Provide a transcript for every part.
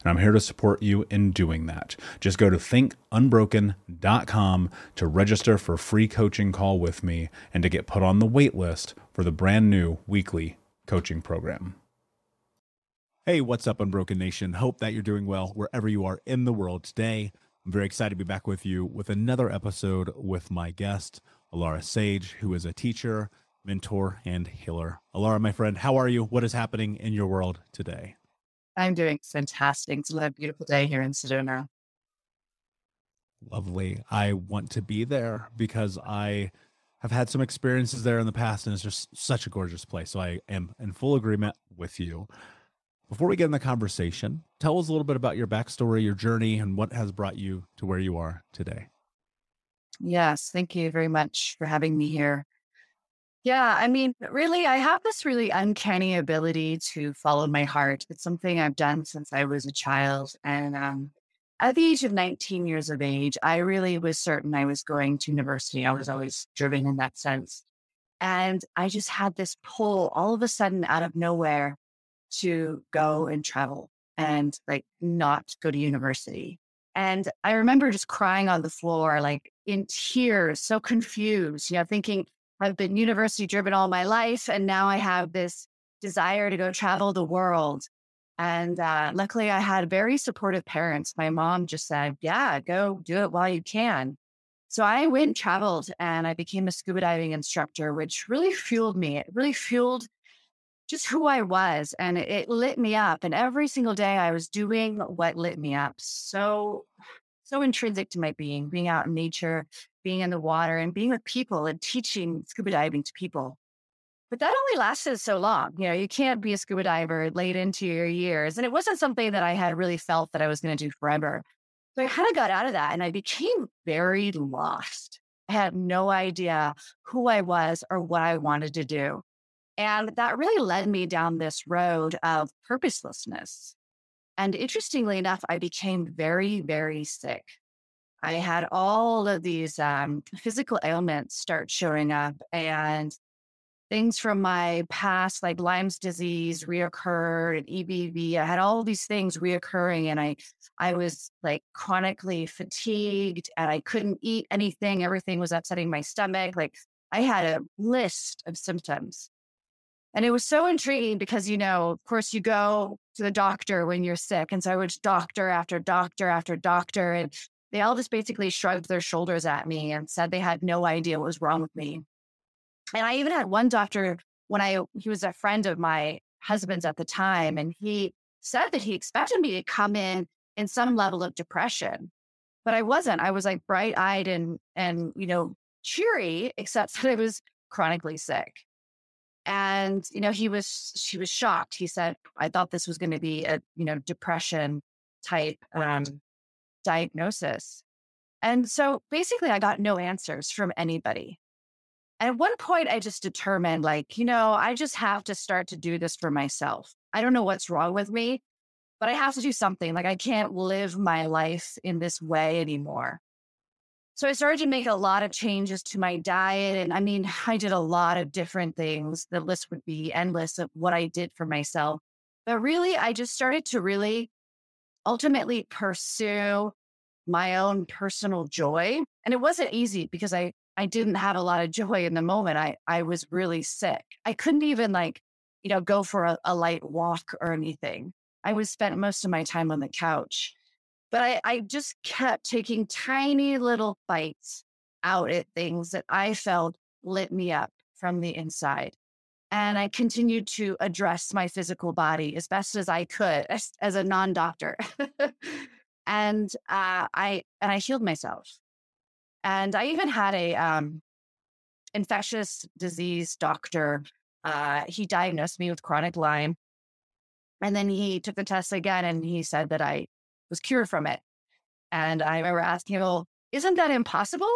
and I'm here to support you in doing that. Just go to thinkunbroken.com to register for a free coaching call with me and to get put on the wait list for the brand new weekly coaching program. Hey, what's up, Unbroken Nation? Hope that you're doing well wherever you are in the world today. I'm very excited to be back with you with another episode with my guest, Alara Sage, who is a teacher, mentor, and healer. Alara, my friend, how are you? What is happening in your world today? I'm doing fantastic. It's a beautiful day here in Sedona. Lovely. I want to be there because I have had some experiences there in the past and it's just such a gorgeous place. So I am in full agreement with you. Before we get in the conversation, tell us a little bit about your backstory, your journey, and what has brought you to where you are today. Yes, thank you very much for having me here. Yeah, I mean, really, I have this really uncanny ability to follow my heart. It's something I've done since I was a child. And um, at the age of 19 years of age, I really was certain I was going to university. I was always driven in that sense. And I just had this pull all of a sudden out of nowhere to go and travel and like not go to university. And I remember just crying on the floor, like in tears, so confused, you know, thinking I've been university driven all my life. And now I have this desire to go travel the world. And uh, luckily, I had very supportive parents. My mom just said, Yeah, go do it while you can. So I went and traveled and I became a scuba diving instructor, which really fueled me. It really fueled just who I was and it lit me up. And every single day I was doing what lit me up. So, so intrinsic to my being, being out in nature, being in the water and being with people and teaching scuba diving to people. But that only lasted so long. You know, you can't be a scuba diver late into your years. And it wasn't something that I had really felt that I was going to do forever. So I kind of got out of that and I became very lost. I had no idea who I was or what I wanted to do. And that really led me down this road of purposelessness. And interestingly enough, I became very, very sick. I had all of these um, physical ailments start showing up, and things from my past, like Lyme's disease, reoccurred, and EBV. I had all these things reoccurring, and I, I was like chronically fatigued, and I couldn't eat anything. Everything was upsetting my stomach. Like I had a list of symptoms. And it was so intriguing because, you know, of course, you go to the doctor when you're sick. And so I was doctor after doctor after doctor. And they all just basically shrugged their shoulders at me and said they had no idea what was wrong with me. And I even had one doctor when I, he was a friend of my husband's at the time, and he said that he expected me to come in in some level of depression. But I wasn't. I was like bright eyed and, and, you know, cheery, except that I was chronically sick. And, you know, he was, she was shocked. He said, I thought this was going to be a, you know, depression type um, diagnosis. And so basically, I got no answers from anybody. At one point, I just determined, like, you know, I just have to start to do this for myself. I don't know what's wrong with me, but I have to do something. Like, I can't live my life in this way anymore. So I started to make a lot of changes to my diet. And I mean, I did a lot of different things. The list would be endless of what I did for myself. But really, I just started to really ultimately pursue my own personal joy. And it wasn't easy because I, I didn't have a lot of joy in the moment. I, I was really sick. I couldn't even like, you know, go for a, a light walk or anything. I was spent most of my time on the couch. But I, I just kept taking tiny little bites out at things that I felt lit me up from the inside. And I continued to address my physical body as best as I could as, as a non doctor. and uh, I and I healed myself. And I even had a um, infectious disease doctor. Uh, he diagnosed me with chronic Lyme, and then he took the test again, and he said that I was cured from it. And I remember asking him, well, isn't that impossible?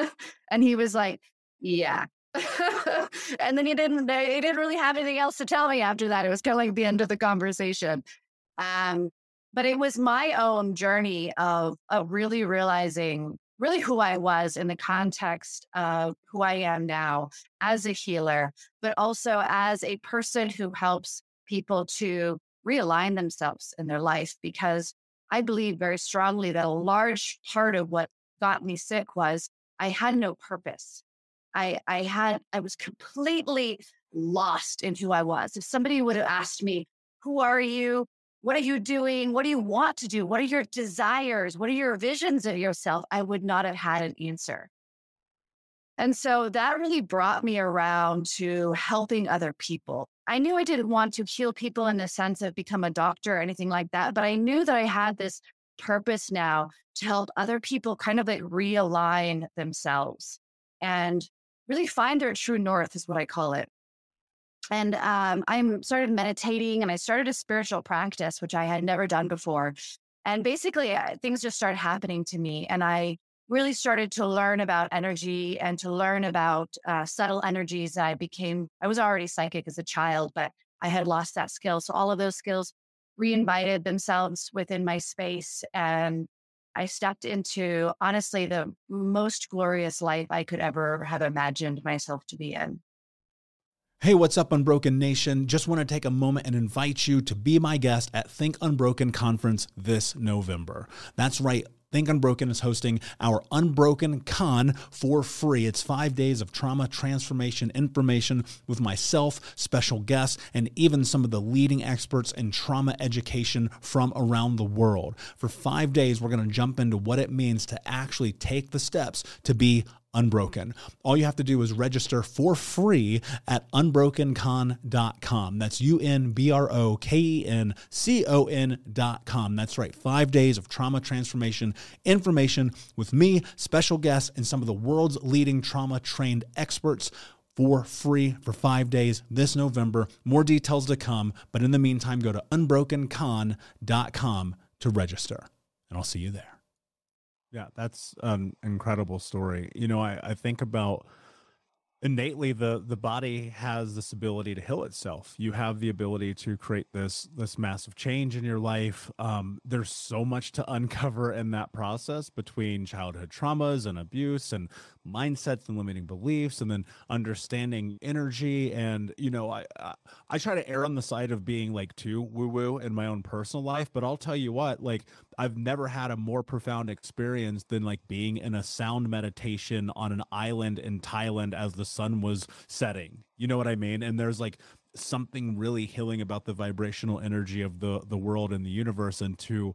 and he was like, yeah. and then he didn't, he didn't really have anything else to tell me after that. It was kind of like the end of the conversation. Um, but it was my own journey of, of really realizing really who I was in the context of who I am now as a healer, but also as a person who helps people to realign themselves in their life because I believe very strongly that a large part of what got me sick was I had no purpose. I, I had, I was completely lost in who I was. If somebody would have asked me, who are you? what are you doing? What do you want to do? What are your desires? What are your visions of yourself? I would not have had an answer. And so that really brought me around to helping other people. I knew I didn't want to heal people in the sense of become a doctor or anything like that, but I knew that I had this purpose now to help other people kind of like realign themselves and really find their true north, is what I call it. And um, I started meditating and I started a spiritual practice, which I had never done before. And basically, uh, things just started happening to me. And I really started to learn about energy and to learn about uh, subtle energies. I became, I was already psychic as a child, but I had lost that skill. So all of those skills reinvited themselves within my space. And I stepped into honestly the most glorious life I could ever have imagined myself to be in. Hey, what's up, Unbroken Nation? Just want to take a moment and invite you to be my guest at Think Unbroken Conference this November. That's right. Think Unbroken is hosting our Unbroken Con for free. It's five days of trauma transformation information with myself, special guests, and even some of the leading experts in trauma education from around the world. For five days, we're going to jump into what it means to actually take the steps to be unbroken. All you have to do is register for free at unbrokencon.com. That's U N B R O K E N C O N.com. That's right, five days of trauma transformation information with me, special guests, and some of the world's leading trauma trained experts for free for five days this November. More details to come, but in the meantime, go to unbrokencon.com to register, and I'll see you there. Yeah, that's an incredible story. You know, I, I think about innately the the body has this ability to heal itself you have the ability to create this this massive change in your life um, there's so much to uncover in that process between childhood traumas and abuse and mindsets and limiting beliefs and then understanding energy and you know i i, I try to err on the side of being like too woo woo in my own personal life but i'll tell you what like I've never had a more profound experience than like being in a sound meditation on an island in Thailand as the sun was setting. You know what I mean? And there's like something really healing about the vibrational energy of the the world and the universe and to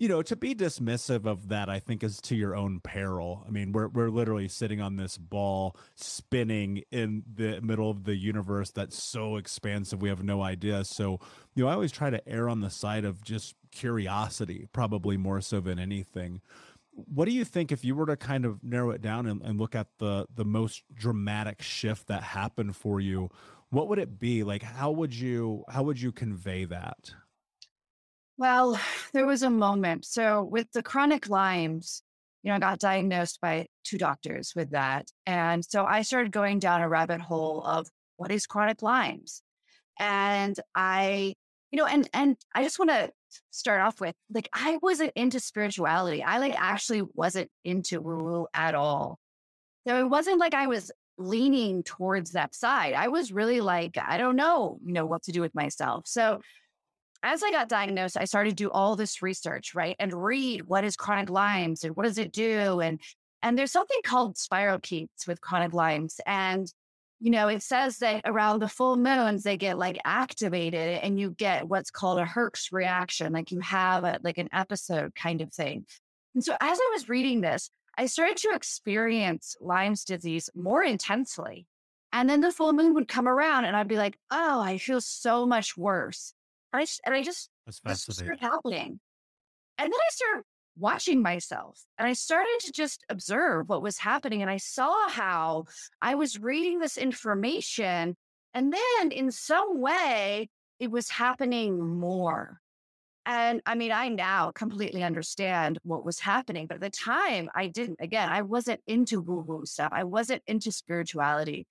you know to be dismissive of that i think is to your own peril. I mean we're we're literally sitting on this ball spinning in the middle of the universe that's so expansive we have no idea. So you know i always try to err on the side of just curiosity probably more so than anything. What do you think if you were to kind of narrow it down and, and look at the the most dramatic shift that happened for you what would it be? Like how would you how would you convey that well there was a moment. So with the chronic Lyme's you know i got diagnosed by two doctors with that and so i started going down a rabbit hole of what is chronic Lyme's? And i you know and and i just want to start off with like i wasn't into spirituality. I like actually wasn't into woo woo at all. So it wasn't like i was leaning towards that side. I was really like i don't know you know what to do with myself. So as i got diagnosed i started to do all this research right and read what is chronic Lyme's and what does it do and and there's something called spirochetes with chronic Lyme's and you know, it says that around the full moons, they get like activated and you get what's called a Herx reaction. Like you have a, like an episode kind of thing. And so as I was reading this, I started to experience Lyme's disease more intensely. And then the full moon would come around and I'd be like, oh, I feel so much worse. And I, and I just, That's started happening. And then I started watching myself and I started to just observe what was happening. And I saw how I was reading this information. And then in some way, it was happening more. And I mean, I now completely understand what was happening. But at the time, I didn't. Again, I wasn't into woo woo stuff, I wasn't into spirituality.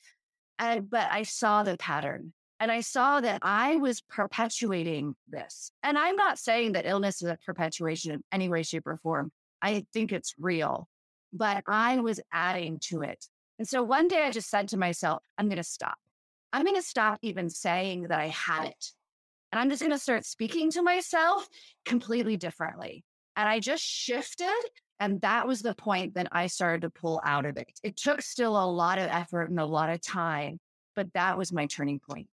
And, but I saw the pattern. And I saw that I was perpetuating this. And I'm not saying that illness is a perpetuation in any way, shape, or form. I think it's real, but I was adding to it. And so one day I just said to myself, I'm going to stop. I'm going to stop even saying that I had it. And I'm just going to start speaking to myself completely differently. And I just shifted. And that was the point that I started to pull out of it. It took still a lot of effort and a lot of time, but that was my turning point.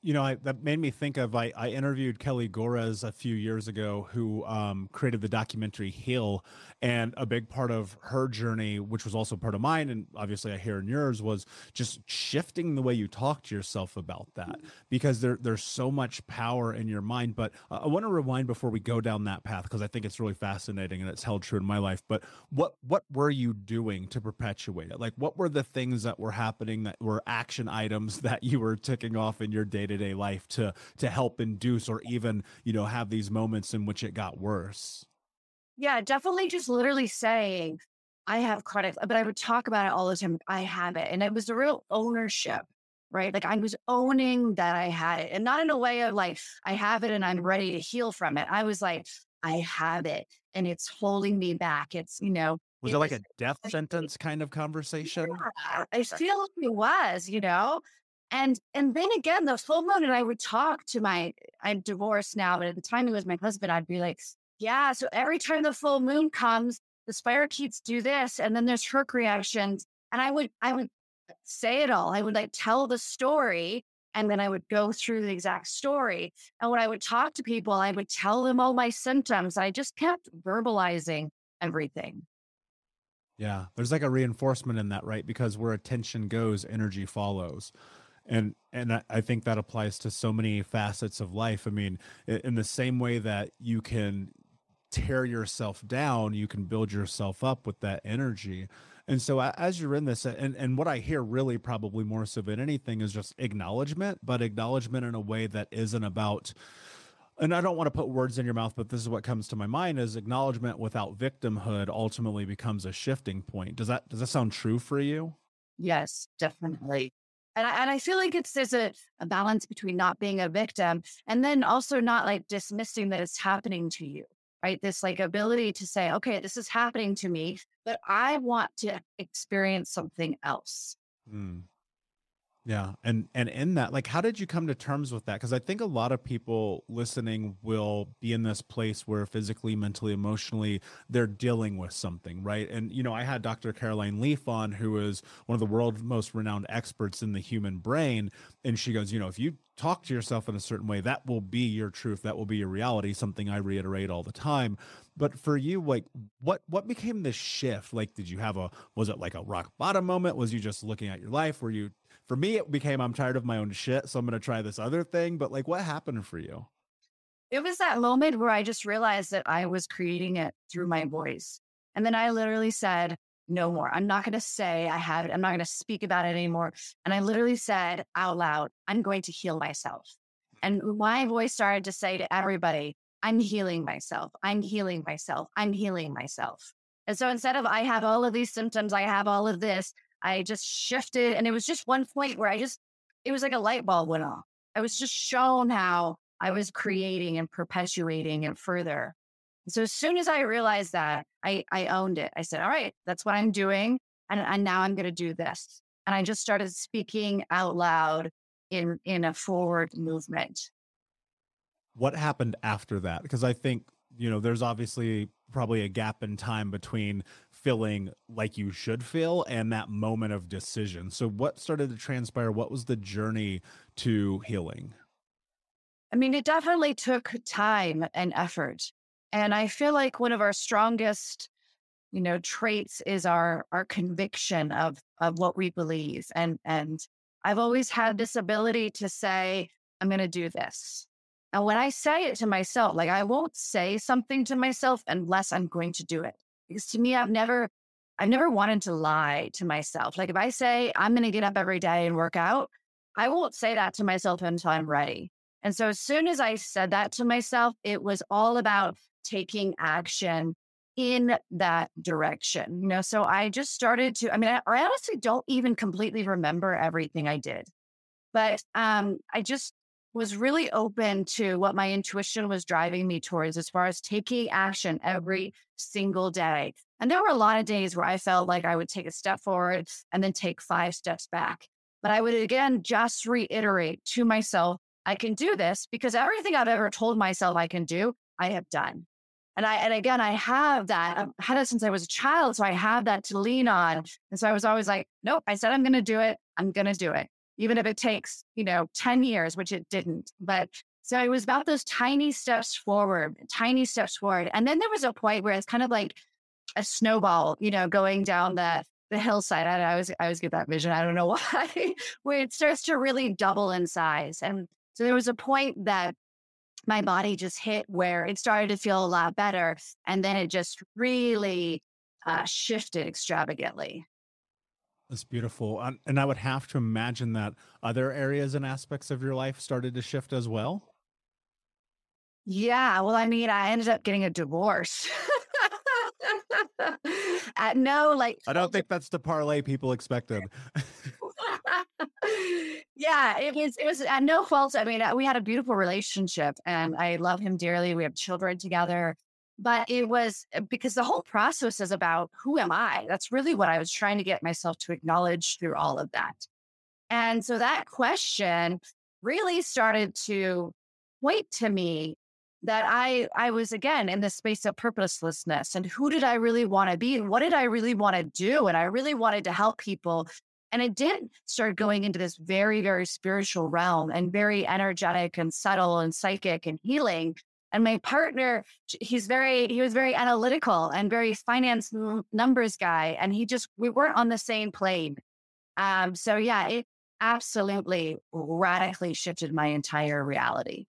You know, I, that made me think of I, I interviewed Kelly Gores a few years ago, who um, created the documentary Heal, and a big part of her journey, which was also part of mine, and obviously I hear in yours, was just shifting the way you talk to yourself about that, because there there's so much power in your mind. But uh, I want to rewind before we go down that path because I think it's really fascinating and it's held true in my life. But what what were you doing to perpetuate it? Like, what were the things that were happening that were action items that you were ticking off in your day-to-day life to to help induce or even you know have these moments in which it got worse yeah definitely just literally saying i have chronic but i would talk about it all the time i have it and it was a real ownership right like i was owning that i had it and not in a way of like i have it and i'm ready to heal from it i was like i have it and it's holding me back it's you know was it, it like a death sentence kind of conversation? Yeah, I feel like it was, you know. And and then again, the full moon, and I would talk to my I'm divorced now, but at the time he was my husband, I'd be like, Yeah, so every time the full moon comes, the spirochetes do this, and then there's Herx reactions. And I would I would say it all. I would like tell the story and then I would go through the exact story. And when I would talk to people, I would tell them all my symptoms. I just kept verbalizing everything. Yeah, there's like a reinforcement in that, right? Because where attention goes, energy follows and and I think that applies to so many facets of life. I mean, in the same way that you can tear yourself down, you can build yourself up with that energy. And so as you're in this, and, and what I hear really probably more so than anything is just acknowledgement, but acknowledgement in a way that isn't about, and I don't want to put words in your mouth, but this is what comes to my mind is acknowledgement without victimhood ultimately becomes a shifting point. Does that, does that sound true for you? Yes, definitely. And I, and I feel like it's there's a, a balance between not being a victim and then also not like dismissing that it's happening to you, right? This like ability to say, okay, this is happening to me, but I want to experience something else. Mm. Yeah. And and in that, like how did you come to terms with that? Because I think a lot of people listening will be in this place where physically, mentally, emotionally, they're dealing with something, right? And you know, I had Dr. Caroline Leaf on, who is one of the world's most renowned experts in the human brain. And she goes, you know, if you talk to yourself in a certain way, that will be your truth, that will be your reality, something I reiterate all the time. But for you, like what what became the shift? Like, did you have a was it like a rock bottom moment? Was you just looking at your life? Were you for me, it became I'm tired of my own shit, so I'm to try this other thing. But like, what happened for you? It was that moment where I just realized that I was creating it through my voice. And then I literally said, no more. I'm not going to say I have it. I'm not going to speak about it anymore. And I literally said out loud, I'm going to heal myself. And my voice started to say to everybody, I'm healing myself. I'm healing myself. I'm healing myself. And so instead of I have all of these symptoms, I have all of this, I just shifted. And it was just one point where I just, it was like a light bulb went off. I was just shown how I was creating and perpetuating and further. So as soon as I realized that, I, I owned it. I said, all right, that's what I'm doing. And, and now I'm going to do this. And I just started speaking out loud in, in a forward movement. What happened after that? Because I think you know, there's obviously probably a gap in time between feeling like you should feel and that moment of decision. So, what started to transpire? What was the journey to healing? I mean, it definitely took time and effort. And I feel like one of our strongest, you know, traits is our our conviction of of what we believe. And and I've always had this ability to say, I'm going to do this. And when I say it to myself, like I won't say something to myself unless I'm going to do it. Because to me, I've never, I've never wanted to lie to myself. Like if I say I'm going to get up every day and work out, I won't say that to myself until I'm ready. And so as soon as I said that to myself, it was all about taking action in that direction. You know, so I just started to, I mean, I, I honestly don't even completely remember everything I did, but um, I just was really open to what my intuition was driving me towards as far as taking action every single day. And there were a lot of days where I felt like I would take a step forward and then take five steps back. But I would again just reiterate to myself, I can do this because everything I've ever told myself I can do, I have done. And I, and again, I have that. I've had it since I was a child. So I have that to lean on. And so I was always like, nope, I said I'm going to do it. I'm going to do it. Even if it takes, you know, 10 years, which it didn't. But so it was about those tiny steps forward, tiny steps forward. And then there was a point where it's kind of like a snowball, you know, going down the the hillside. I, I always I always get that vision. I don't know why, where it starts to really double in size. And so there was a point that my body just hit where it started to feel a lot better. And then it just really uh, shifted extravagantly. That's beautiful. And I would have to imagine that other areas and aspects of your life started to shift as well. Yeah. Well, I mean, I ended up getting a divorce. At no, like, I don't think that's the parlay people expected. yeah, it was, it was at no fault. I mean, uh, we had a beautiful relationship and I love him dearly. We have children together. But it was uh, because the whole process is about who am I? That's really what I was trying to get myself to acknowledge through all of that. And so that question really started to point to me that I I was again in the space of purposelessness and who did I really want to be and what did I really want to do and I really wanted to help people and it did start going into this very very spiritual realm and very energetic and subtle and psychic and healing and my partner, he's very, he was very analytical and very finance numbers guy. And he just, we weren't on the same plane. Um, so yeah, it absolutely radically shifted my entire reality.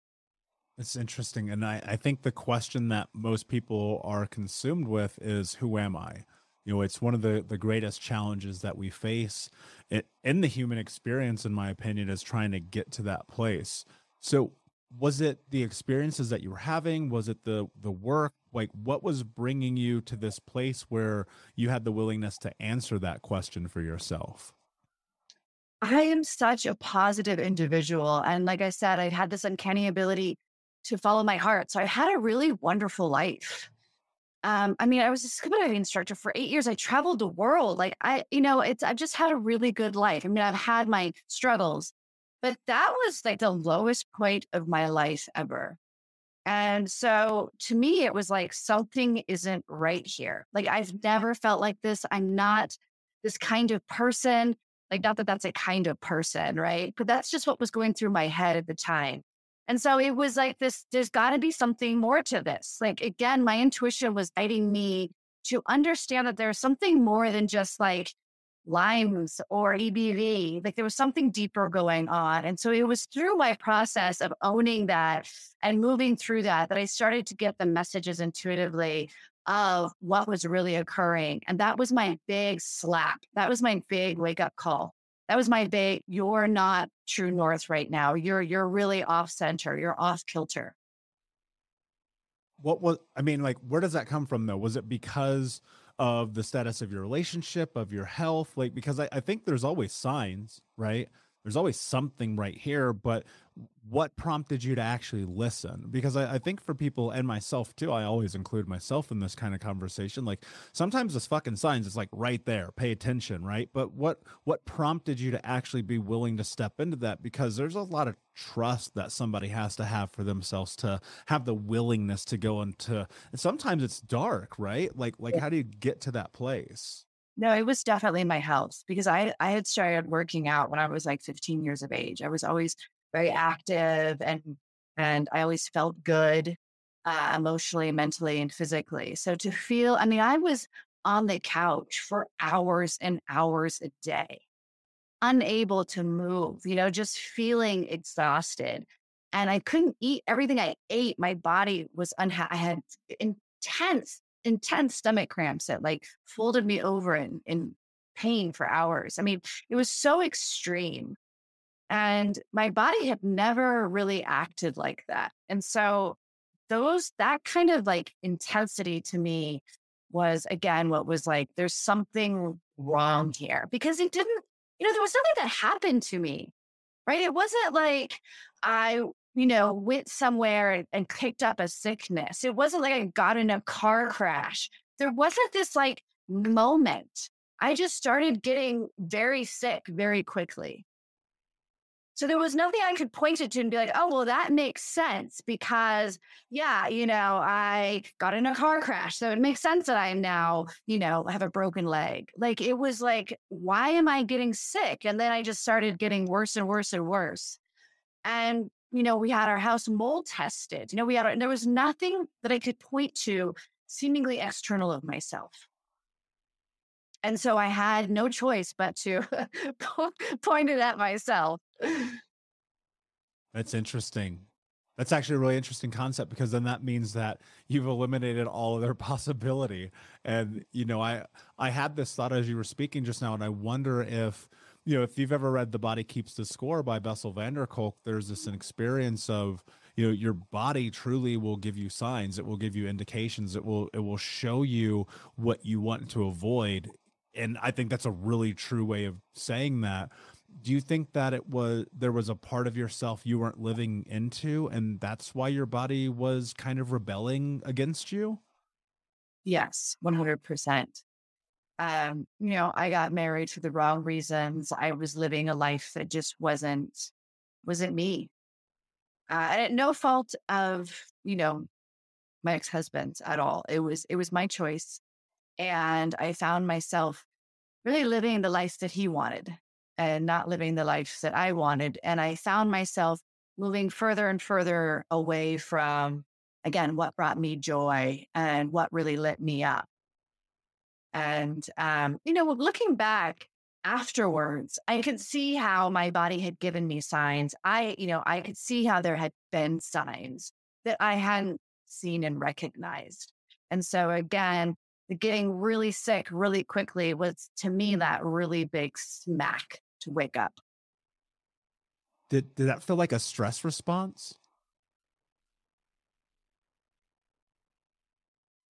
It's interesting. And I, I think the question that most people are consumed with is who am I? You know, it's one of the, the greatest challenges that we face it, in the human experience, in my opinion, is trying to get to that place. So, was it the experiences that you were having was it the the work like what was bringing you to this place where you had the willingness to answer that question for yourself i am such a positive individual and like i said i had this uncanny ability to follow my heart so i had a really wonderful life um, I mean, I was a scuba diving instructor for eight years. I traveled the world. Like I, you know, it's I've just had a really good life. I mean, I've had my struggles, but that was like the lowest point of my life ever. And so to me, it was like something isn't right here. Like I've mm-hmm. never felt like this. I'm not this kind of person. Like, not that that's a kind of person, right? But that's just what was going through my head at the time. And so it was like this there's got to be something more to this. Like, again, my intuition was guiding me to understand that there's something more than just like Lyme's or EBV. Like there was something deeper going on. And so it was through my process of owning that and moving through that that I started to get the messages intuitively of what was really occurring. And that was my big slap. That was my big wake up call. That was my big, you're not true north right now. You're you're really off center. You're off kilter. What was I mean, like, where does that come from though? Was it because of the status of your relationship, of your health. Like, because I, I think there's always signs, right? There's always something right here, but what prompted you to actually listen? Because I, I, think for people and myself too, I always include myself in this kind of conversation. Like sometimes this fucking signs is like right there, pay attention, right? But what what prompted you to actually be willing to step into that? Because there's a lot of trust that somebody has to have for themselves to have the willingness to go into and sometimes it's dark, right? Like like how do you get to that place? No, it was definitely my health because I I had started working out when I was like 15 years of age. I was always very active and and I always felt good uh, emotionally, mentally, and physically. So to feel, I mean, I was on the couch for hours and hours a day, unable to move, you know, just feeling exhausted. And I couldn't eat everything I ate. My body was unhappy. I had intense, intense stomach cramps that like folded me over in, in pain for hours. I mean, it was so extreme. And my body had never really acted like that. And so those, that kind of like intensity to me was again what was like, there's something wrong here because it didn't, you know, there was something that happened to me, right? It wasn't like I, you know, went somewhere and, and picked up a sickness. It wasn't like I got in a car crash. There wasn't this like moment. I just started getting very sick very quickly. So there was nothing I could point it to and be like, oh, well, that makes sense because, yeah, you know, I got in a car crash. So it makes sense that I am now, you know, have a broken leg. Like it was like, why am I getting sick? And then I just started getting worse and worse and worse. And, you know, we had our house mold tested. You know, we had, our, there was nothing that I could point to seemingly external of myself. And so I had no choice but to point it at myself. That's interesting. That's actually a really interesting concept because then that means that you've eliminated all other possibility. And you know, I I had this thought as you were speaking just now, and I wonder if you know if you've ever read "The Body Keeps the Score" by Bessel van der Kolk. There's this an experience of you know your body truly will give you signs. It will give you indications. It will it will show you what you want to avoid and I think that's a really true way of saying that. Do you think that it was there was a part of yourself you weren't living into and that's why your body was kind of rebelling against you? Yes, 100%. Um, you know, I got married for the wrong reasons. I was living a life that just wasn't wasn't me. Uh, and no fault of, you know, my ex-husband at all. It was it was my choice. And I found myself really living the life that he wanted and not living the life that I wanted. And I found myself moving further and further away from, again, what brought me joy and what really lit me up. And, um, you know, looking back afterwards, I could see how my body had given me signs. I, you know, I could see how there had been signs that I hadn't seen and recognized. And so again, getting really sick really quickly was to me that really big smack to wake up. Did did that feel like a stress response?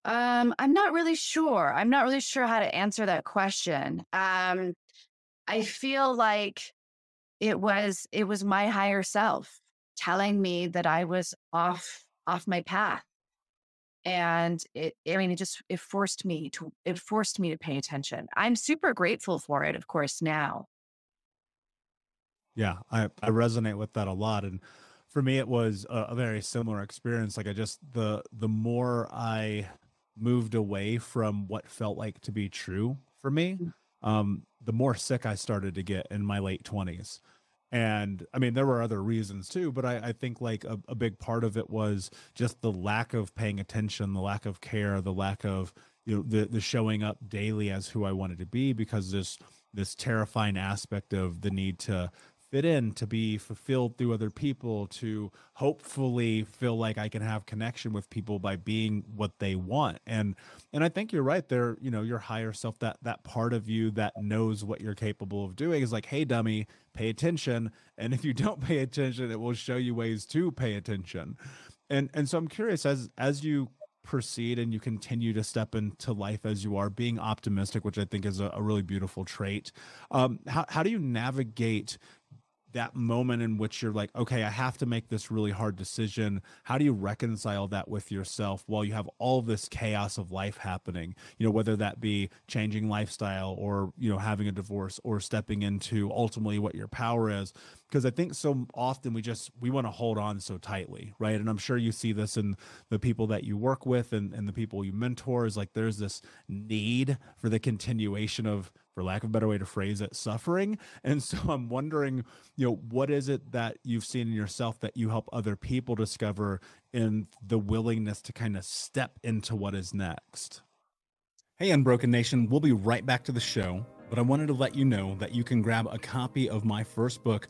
Um, I'm not really sure. I'm not really sure how to answer that question. Um, I feel like it was it was my higher self telling me that I was off off my path and it i mean it just it forced me to it forced me to pay attention i'm super grateful for it of course now yeah i i resonate with that a lot and for me it was a, a very similar experience like i just the the more i moved away from what felt like to be true for me mm. um the more sick i started to get in my late 20s and i mean there were other reasons too but i, I think like a, a, big part of it was just the lack of paying attention the lack of care the lack of you know the, the showing up daily as who i wanted to be because this this terrifying aspect of the need to fit in, to be fulfilled through other people, to hopefully feel like I can have connection with people by being what they want. And and I think you're right there, you know, your higher self, that that part of you that knows what you're capable of doing is like, hey dummy, pay attention. And if you don't pay attention, it will show you ways to pay attention. And and so I'm curious as as you proceed and you continue to step into life as you are, being optimistic, which I think is a, a really beautiful trait. Um, how, how do you navigate that moment in which you're like, okay, I have to make this really hard decision. How do you reconcile that with yourself while you have all this chaos of life happening? You know, whether that be changing lifestyle or, you know, having a divorce or stepping into ultimately what your power is. Because I think so often we just, we want to hold on so tightly, right? And I'm sure you see this in the people that you work with and, and the people you mentor is like there's this need for the continuation of for lack of a better way to phrase it, suffering. And so I'm wondering, you know, what is it that you've seen in yourself that you help other people discover in the willingness to kind of step into what is next? Hey, Unbroken Nation, we'll be right back to the show, but I wanted to let you know that you can grab a copy of my first book,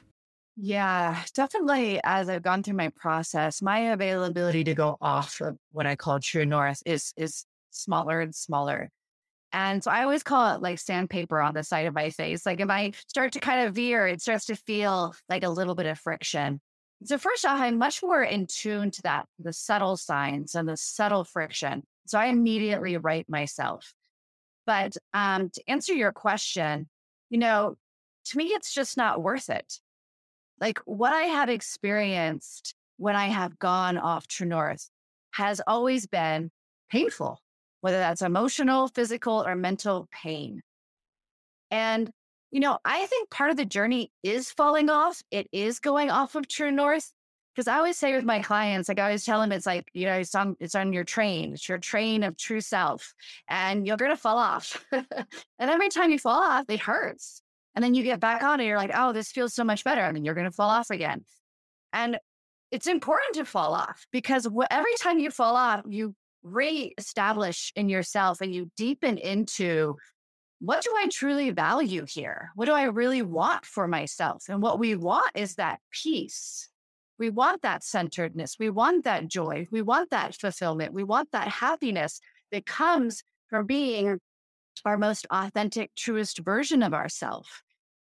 Yeah, definitely. As I've gone through my process, my availability to go off of what I call true north is is smaller and smaller. And so I always call it like sandpaper on the side of my face. Like if I start to kind of veer, it starts to feel like a little bit of friction. So first off, I'm much more in tune to that, the subtle signs and the subtle friction. So I immediately right myself. But um, to answer your question, you know, to me, it's just not worth it. Like what I have experienced when I have gone off True North has always been painful, whether that's emotional, physical, or mental pain. And, you know, I think part of the journey is falling off. It is going off of True North. Because I always say with my clients, like I always tell them, it's like, you know, it's on, it's on your train, it's your train of true self, and you're going to fall off. and every time you fall off, it hurts. And then you get back on it, you're like, oh, this feels so much better. And then you're going to fall off again. And it's important to fall off because every time you fall off, you re-establish in yourself and you deepen into what do I truly value here? What do I really want for myself? And what we want is that peace. We want that centeredness. We want that joy. We want that fulfillment. We want that happiness that comes from being our most authentic, truest version of ourselves.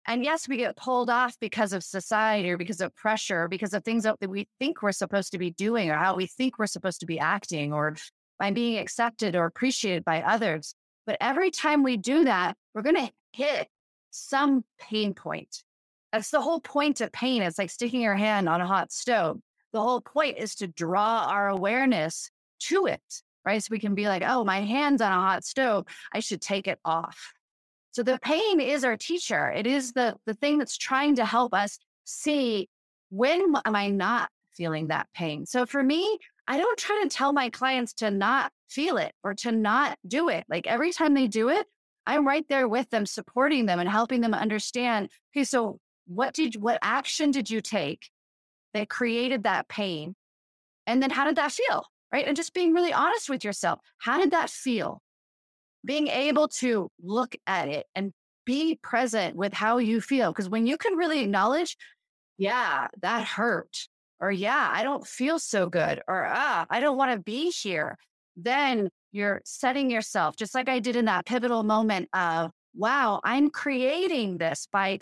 And yes, we get pulled off because of society or because of pressure, because of things that we think we're supposed to be doing or how we think we're supposed to be acting or by being accepted or appreciated by others. But every time we do that, we're going to hit some pain point. That's the whole point of pain. It's like sticking your hand on a hot stove. The whole point is to draw our awareness to it, right? So we can be like, oh, my hand's on a hot stove. I should take it off. So the pain is our teacher. It is the, the thing that's trying to help us see when am I not feeling that pain? So for me, I don't try to tell my clients to not feel it or to not do it. Like every time they do it, I'm right there with them, supporting them and helping them understand. Okay, so what did what action did you take that created that pain? And then how did that feel? Right. And just being really honest with yourself. How did that feel? being able to look at it and be present with how you feel. Because when you can really acknowledge, yeah, that hurt, or yeah, I don't feel so good, or ah, I don't want to be here, then you're setting yourself, just like I did in that pivotal moment of, wow, I'm creating this by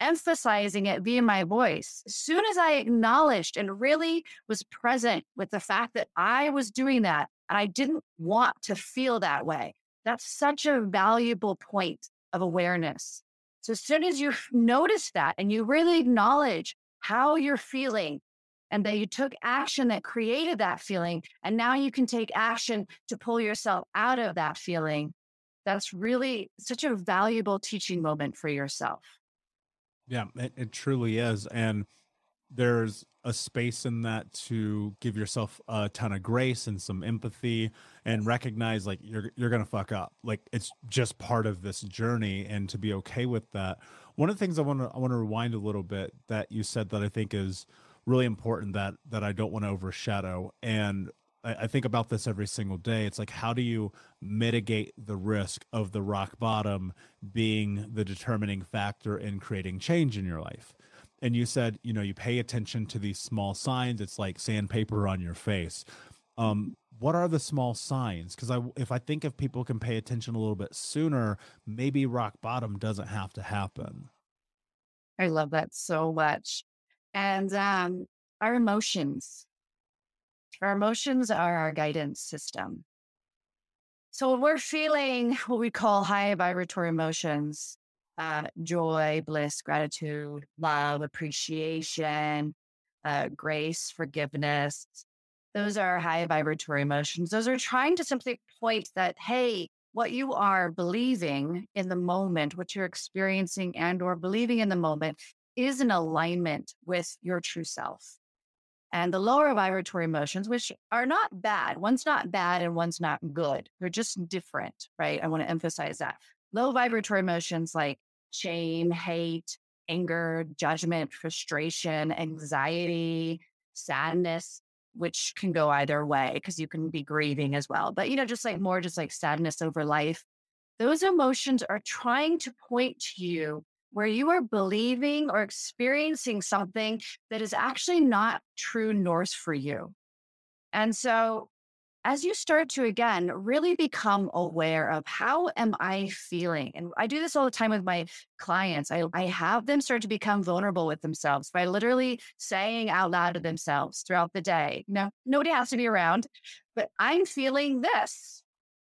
emphasizing it via my voice. As soon as I acknowledged and really was present with the fact that I was doing that and I didn't want to feel that way, that's such a valuable point of awareness. So as soon as you notice that and you really acknowledge how you're feeling and that you took action that created that feeling, and now you can take action to pull yourself out of that feeling, that's really such a valuable teaching moment for yourself. Yeah, it, it truly is. And there's a space in that to give yourself a ton of grace and some empathy and recognize like you're you're going to fuck up. Like it's just part of this journey and to be okay with that. One of the things I want to I want to rewind a little bit that you said that I think is really important that that I don't want to overshadow and I, think about this every single day. It's like how do you mitigate the risk of the rock bottom being the determining factor in creating change in your life? and you said you know you pay attention to these small signs. It's like sandpaper on your face. Um, what are the small signs? Because i if i think if people can pay attention a little bit sooner maybe rock bottom doesn't have to happen. I love that so much. And um, our emotions our emotions are our guidance system so when we're feeling what we call high vibratory emotions uh, joy, bliss, gratitude, love, appreciation, uh, grace, forgiveness. Those are high vibratory emotions. Those are trying to simply point that, hey, what you are believing in the moment, what you're experiencing and or believing in the moment is in alignment with your true self. And the lower vibratory emotions, which are not bad, one's not bad and one's not good. They're just different, right? I want to emphasize that. Low vibratory emotions like shame, hate, anger, judgment, frustration, anxiety, sadness, which can go either way because you can be grieving as well. But, you know, just like more just like sadness over life, those emotions are trying to point to you where you are believing or experiencing something that is actually not true north for you. And so as you start to again really become aware of how am I feeling? And I do this all the time with my clients. I, I have them start to become vulnerable with themselves by literally saying out loud to themselves throughout the day. Now, nobody has to be around, but I'm feeling this.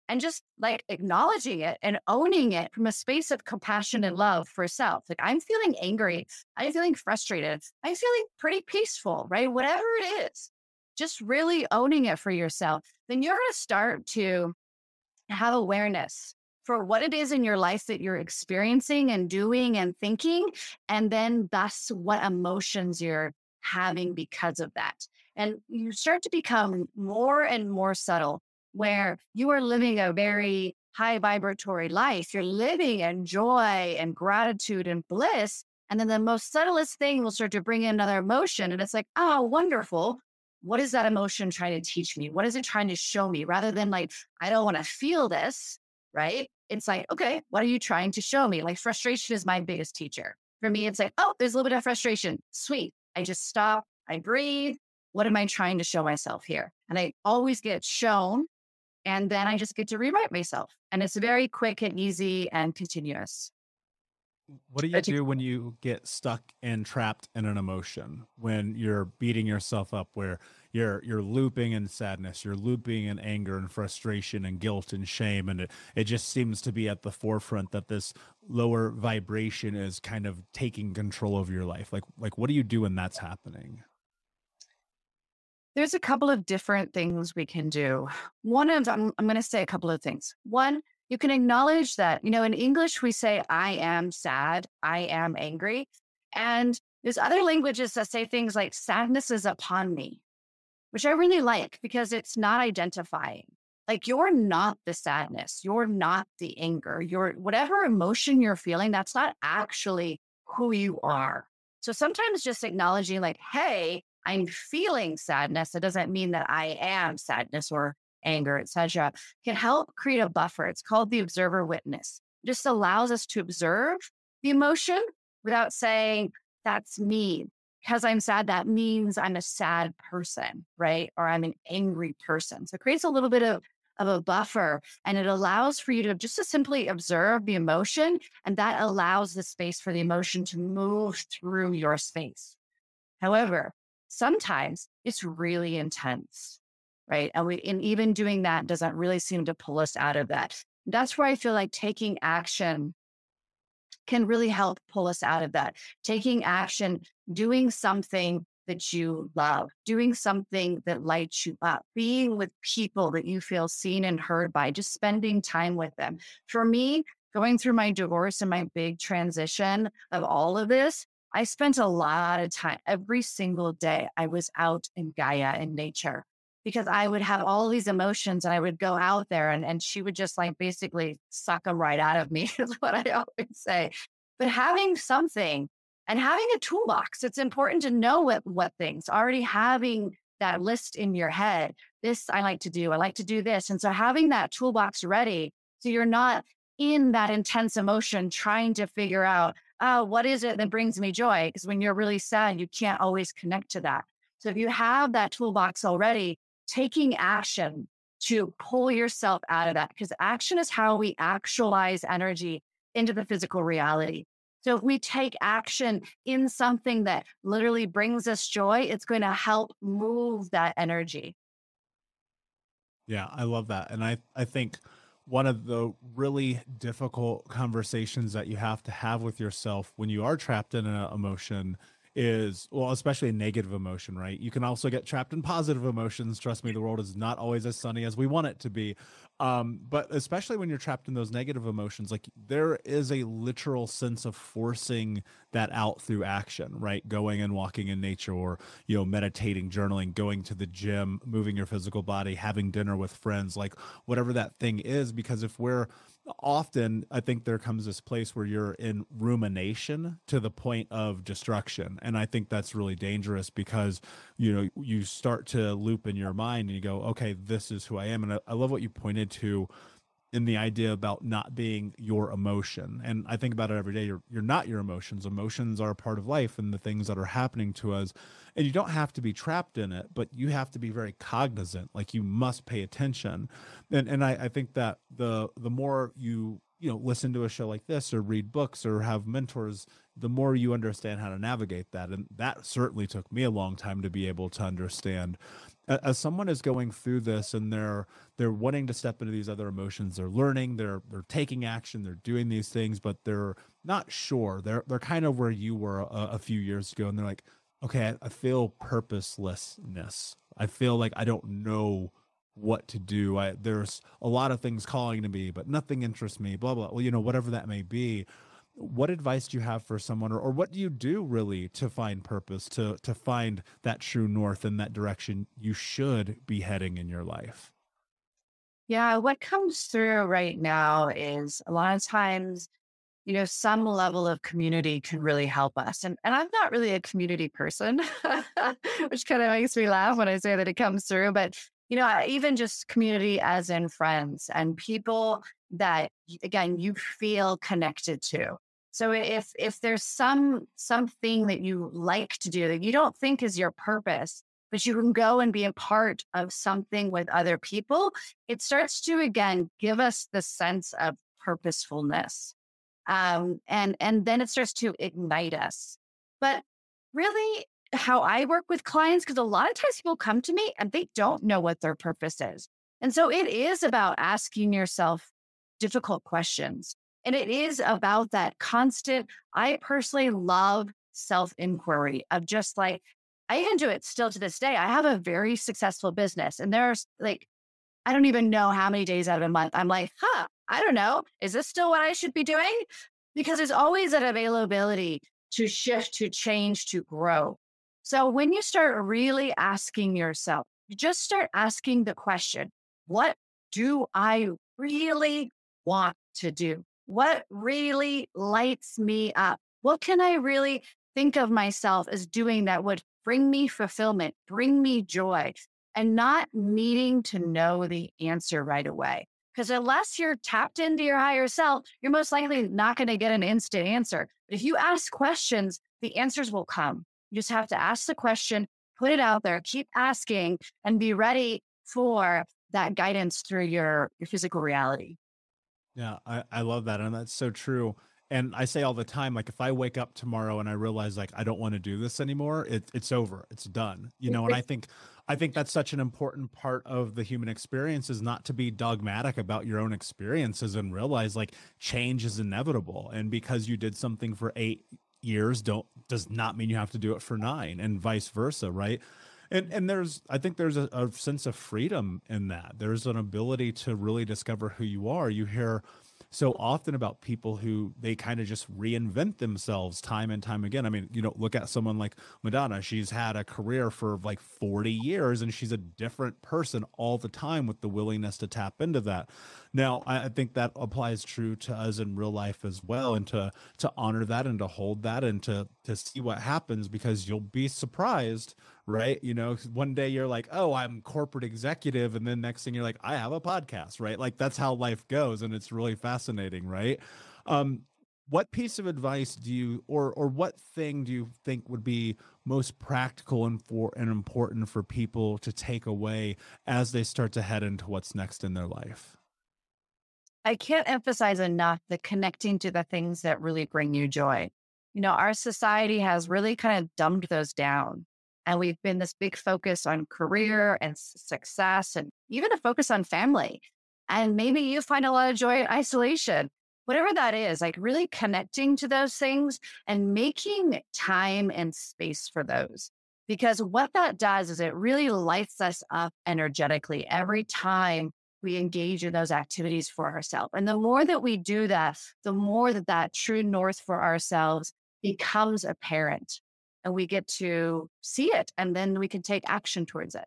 And just like acknowledging it and owning it from a space of compassion and love for self. Like I'm feeling angry. I'm feeling frustrated. I'm feeling pretty peaceful, right? Whatever it is just really owning it for yourself, then you're going to start to have awareness for what it is in your life that you're experiencing and doing and thinking. And then thus what emotions you're having because of that. And you start to become more and more subtle where you are living a very high vibratory life. You're living in joy and gratitude and bliss. And then the most subtlest thing will start to bring in another emotion. And it's like, oh, wonderful what is that emotion trying to teach me? What is it trying to show me? Rather than like, I don't want to feel this, right? It's like, okay, what are you trying to show me? Like frustration is my biggest teacher. For me, it's like, oh, there's a little bit of frustration. Sweet. I just stop, I breathe. What am I trying to show myself here? And I always get shown. And then I just get to rewrite myself. And it's very quick and easy and continuous. What do you do when you get stuck and trapped in an emotion? When you're beating yourself up, where you're you're looping in sadness, you're looping in anger and frustration and guilt and shame, and it, it just seems to be at the forefront that this lower vibration is kind of taking control of your life. Like like what do you do when that's happening? There's a couple of different things we can do. One of I'm, I'm going to say a couple of things. One, you can acknowledge that, you know, in English, we say, I am sad, I am angry. And there's other languages that say things like, sadness is upon me, which I really like because it's not identifying. Like you're not the sadness, you're not the anger, you're whatever emotion you're feeling, that's not actually who you are. So sometimes just acknowledging, like, hey, I'm feeling sadness. It doesn't mean that I am sadness or anger, etc., can help create a buffer. It's called the observer witness. It just allows us to observe the emotion without saying, that's me. Because I'm sad, that means I'm a sad person, right? Or I'm an angry person. So it creates a little bit of, of a buffer and it allows for you to just to simply observe the emotion. And that allows the space for the emotion to move through your space. However, sometimes it's really intense right? And we and even doing that doesn't really seem to pull us out of that. That's where I feel like taking action can really help pull us out of that. Taking action, doing something that you love, doing something that lights you up, being with people that you feel seen and heard by, just spending time with them. For me, going through my divorce and my big transition of all of this, I spent a lot of time every single day. I was out in Gaia in nature because I would have all these emotions and I would go out there and, and she would just like basically suck them right out of me, is what I always say. But having something and having a toolbox, it's important to know what, what things, already having that list in your head. This I like to do, I like to do this. And so having that toolbox ready so you're not in that intense emotion trying to figure out, oh, what is it that brings me joy? Because when you're really sad, you can't always connect to that. So if you have that toolbox already, taking action to pull yourself out of that because action is how we actualize energy into the physical reality. So if we take action in something that literally brings us joy, it's going to help move that energy. Yeah, I love that. And I, I think one of the really difficult conversations that you have to have with yourself when you are trapped in an emotion is well especially negative emotion right? You can also get trapped in positive emotions. Trust me the world is not always as sunny as we want it to be. Um, but especially when you're trapped in those negative emotions like there is a literal sense of forcing that out through action right? Going and walking in nature or you know meditating journaling going to the gym moving your physical body having dinner with friends like whatever that thing is. Because if we're often I think there comes this place where you're in rumination to the point of destruction. And I think that's really dangerous because, you know, you start to loop in your mind and you go, okay, this is who I am. And I, I love what you pointed to in the idea about not being your emotion. And I think about it every day. You're you're not your emotions. Emotions are a part of life and the things that are happening to us. And you don't have to be trapped in it, but you have to be very cognizant. Like you must pay attention. And and I, I think that the the more you you know listen to a show like this or read books or have mentors the more you understand how to navigate that and that certainly took me a long time to be able to understand as someone is going through this and they're they're wanting to step into these other emotions they're learning they're they're taking action they're doing these things but they're not sure. They're they're kind of where you were a, a few years ago and they're like okay I, I feel purposelessness. I feel like i don't know what to do. I, there's a lot of things calling to me but nothing interests me blah blah. Well you know whatever that may be what advice do you have for someone or, or what do you do really to find purpose to to find that true north in that direction you should be heading in your life? Yeah what comes through right now is a lot of times you know some level of community can really help us and, and i'm not really a community person which kind of makes me laugh when i say that it comes through but you know even just community as in friends and people that again you feel connected to so if if there's some something that you like to do that you don't think is your purpose, but you can go and be a part of something with other people, it starts to again give us the sense of purposefulness. Um, and and then it starts to ignite us. But really, how I work with clients, because a lot of times people come to me and they don't know what their purpose is. And so it is about asking yourself difficult questions. And it is about that constant. I personally love self inquiry of just like, I even do it still to this day. I have a very successful business, and there's like, I don't even know how many days out of a month I'm like, huh, I don't know. Is this still what I should be doing? Because there's always that availability to shift, to change, to grow. So when you start really asking yourself, you just start asking the question, what do I really want to do? What really lights me up? What can I really think of myself as doing that would bring me fulfillment, bring me joy, and not needing to know the answer right away? Because unless you're tapped into your higher self, you're most likely not going to get an instant answer. But if you ask questions, the answers will come. You just have to ask the question, put it out there, keep asking, and be ready for that guidance through your, your physical reality. Yeah, I, I love that. And that's so true. And I say all the time, like if I wake up tomorrow and I realize like I don't want to do this anymore, it, it's over. It's done. You know, and I think I think that's such an important part of the human experience is not to be dogmatic about your own experiences and realize like change is inevitable. And because you did something for eight years, don't does not mean you have to do it for nine and vice versa, right? And and there's i think there's a, a, sense of freedom in that there's an ability to really discover who you are you hear so often about people who they kind of just reinvent themselves time and time again. I mean, you know, look at someone like Madonna. She's had a career for like 40 years and she's a different person all the time with the willingness to tap into that. Now, I think that applies true to us in real life as well and to to honor that and to hold that and to to see what happens because you'll be surprised right? You know, one day you're like, oh, I'm corporate executive. And then next thing you're like, I have a podcast, right? Like that's how life goes. And it's really fascinating, right? Um, what piece of advice do you or or what thing do you think would be most practical and for and important for people to take away as they start to head into what's next in their life? I can't emphasize enough the connecting to the things that really bring you joy. You know, our society has really kind of dumbed those down. And we've been this big focus on career and success and even a focus on family. And maybe you find a lot of joy in isolation, whatever that is, like really connecting to those things and making time and space for those. Because what that does is it really lights us up energetically every time we engage in those activities for ourselves. And the more that we do that, the more that that true north for ourselves becomes apparent and we get to see it and then we can take action towards it.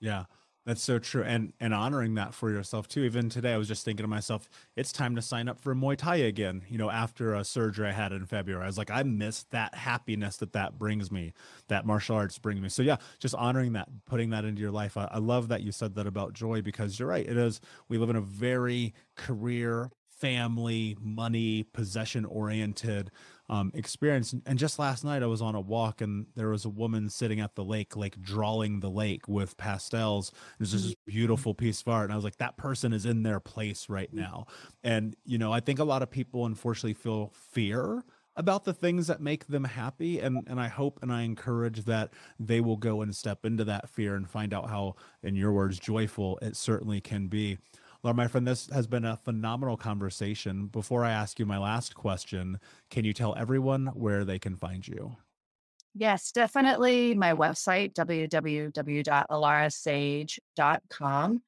Yeah. That's so true. And and honoring that for yourself too. Even today, I was just thinking to myself, it's time to sign up for Muay Thai again. You know, after a surgery I had in February, I was like, I miss that happiness that that brings me, that martial arts brings me. So yeah, just honoring that, putting that into your life. I, I love that you said that about joy because you're right. It is. We live in a very career family, money, possession oriented um, experience. And just last night, I was on a walk and there was a woman sitting at the lake, like drawing the lake with pastels. Was this mm-hmm. beautiful piece of art. And I was like, that person is in their place right mm. now. And, you know, I think a lot of people unfortunately feel fear about the things that make them happy and and I hope and I encourage that they will go and step into that fear and find out how in your words joyful it certainly can be. Alara, my friend, this has been a phenomenal conversation. Before I ask you my last question, can you tell everyone where they can find you? Yes, definitely. My website, www.alarasage.com.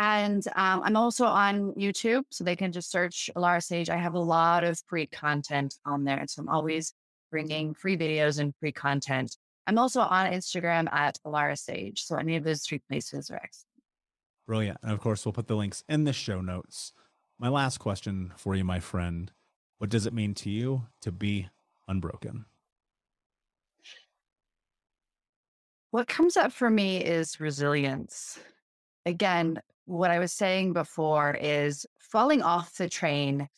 And um, I'm also on YouTube, so they can just search Alara Sage. I have a lot of free content on there. So I'm always bringing free videos and free content. I'm also on Instagram at Alara Sage. So any of those three places are excellent. Brilliant. And of course, we'll put the links in the show notes. My last question for you, my friend What does it mean to you to be unbroken? What comes up for me is resilience. Again, what I was saying before is falling off the train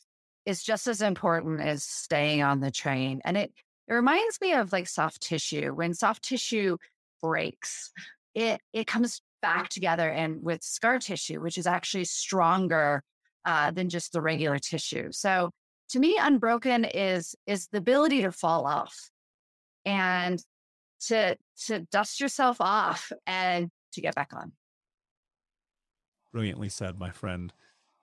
is just as important as staying on the train. And it, it reminds me of like soft tissue. When soft tissue breaks, it it comes back together and with scar tissue, which is actually stronger uh, than just the regular tissue. So to me, unbroken is is the ability to fall off and to to dust yourself off and to get back on. Brilliantly said, my friend.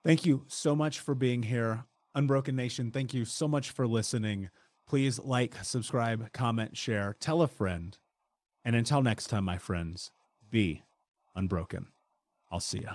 Thank you so much for being here. Unbroken Nation, thank you so much for listening. Please like, subscribe, comment, share, tell a friend. And until next time, my friends, be unbroken. I'll see ya.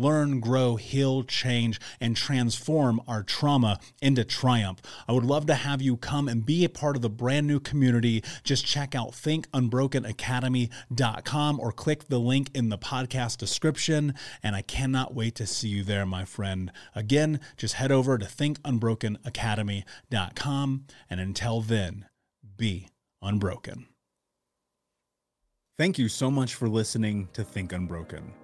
learn, grow, heal, change, and transform our trauma into triumph. I would love to have you come and be a part of the brand new community. Just check out thinkunbrokenacademy.com or click the link in the podcast description. And I cannot wait to see you there, my friend. Again, just head over to thinkunbrokenacademy.com. And until then, be unbroken. Thank you so much for listening to Think Unbroken.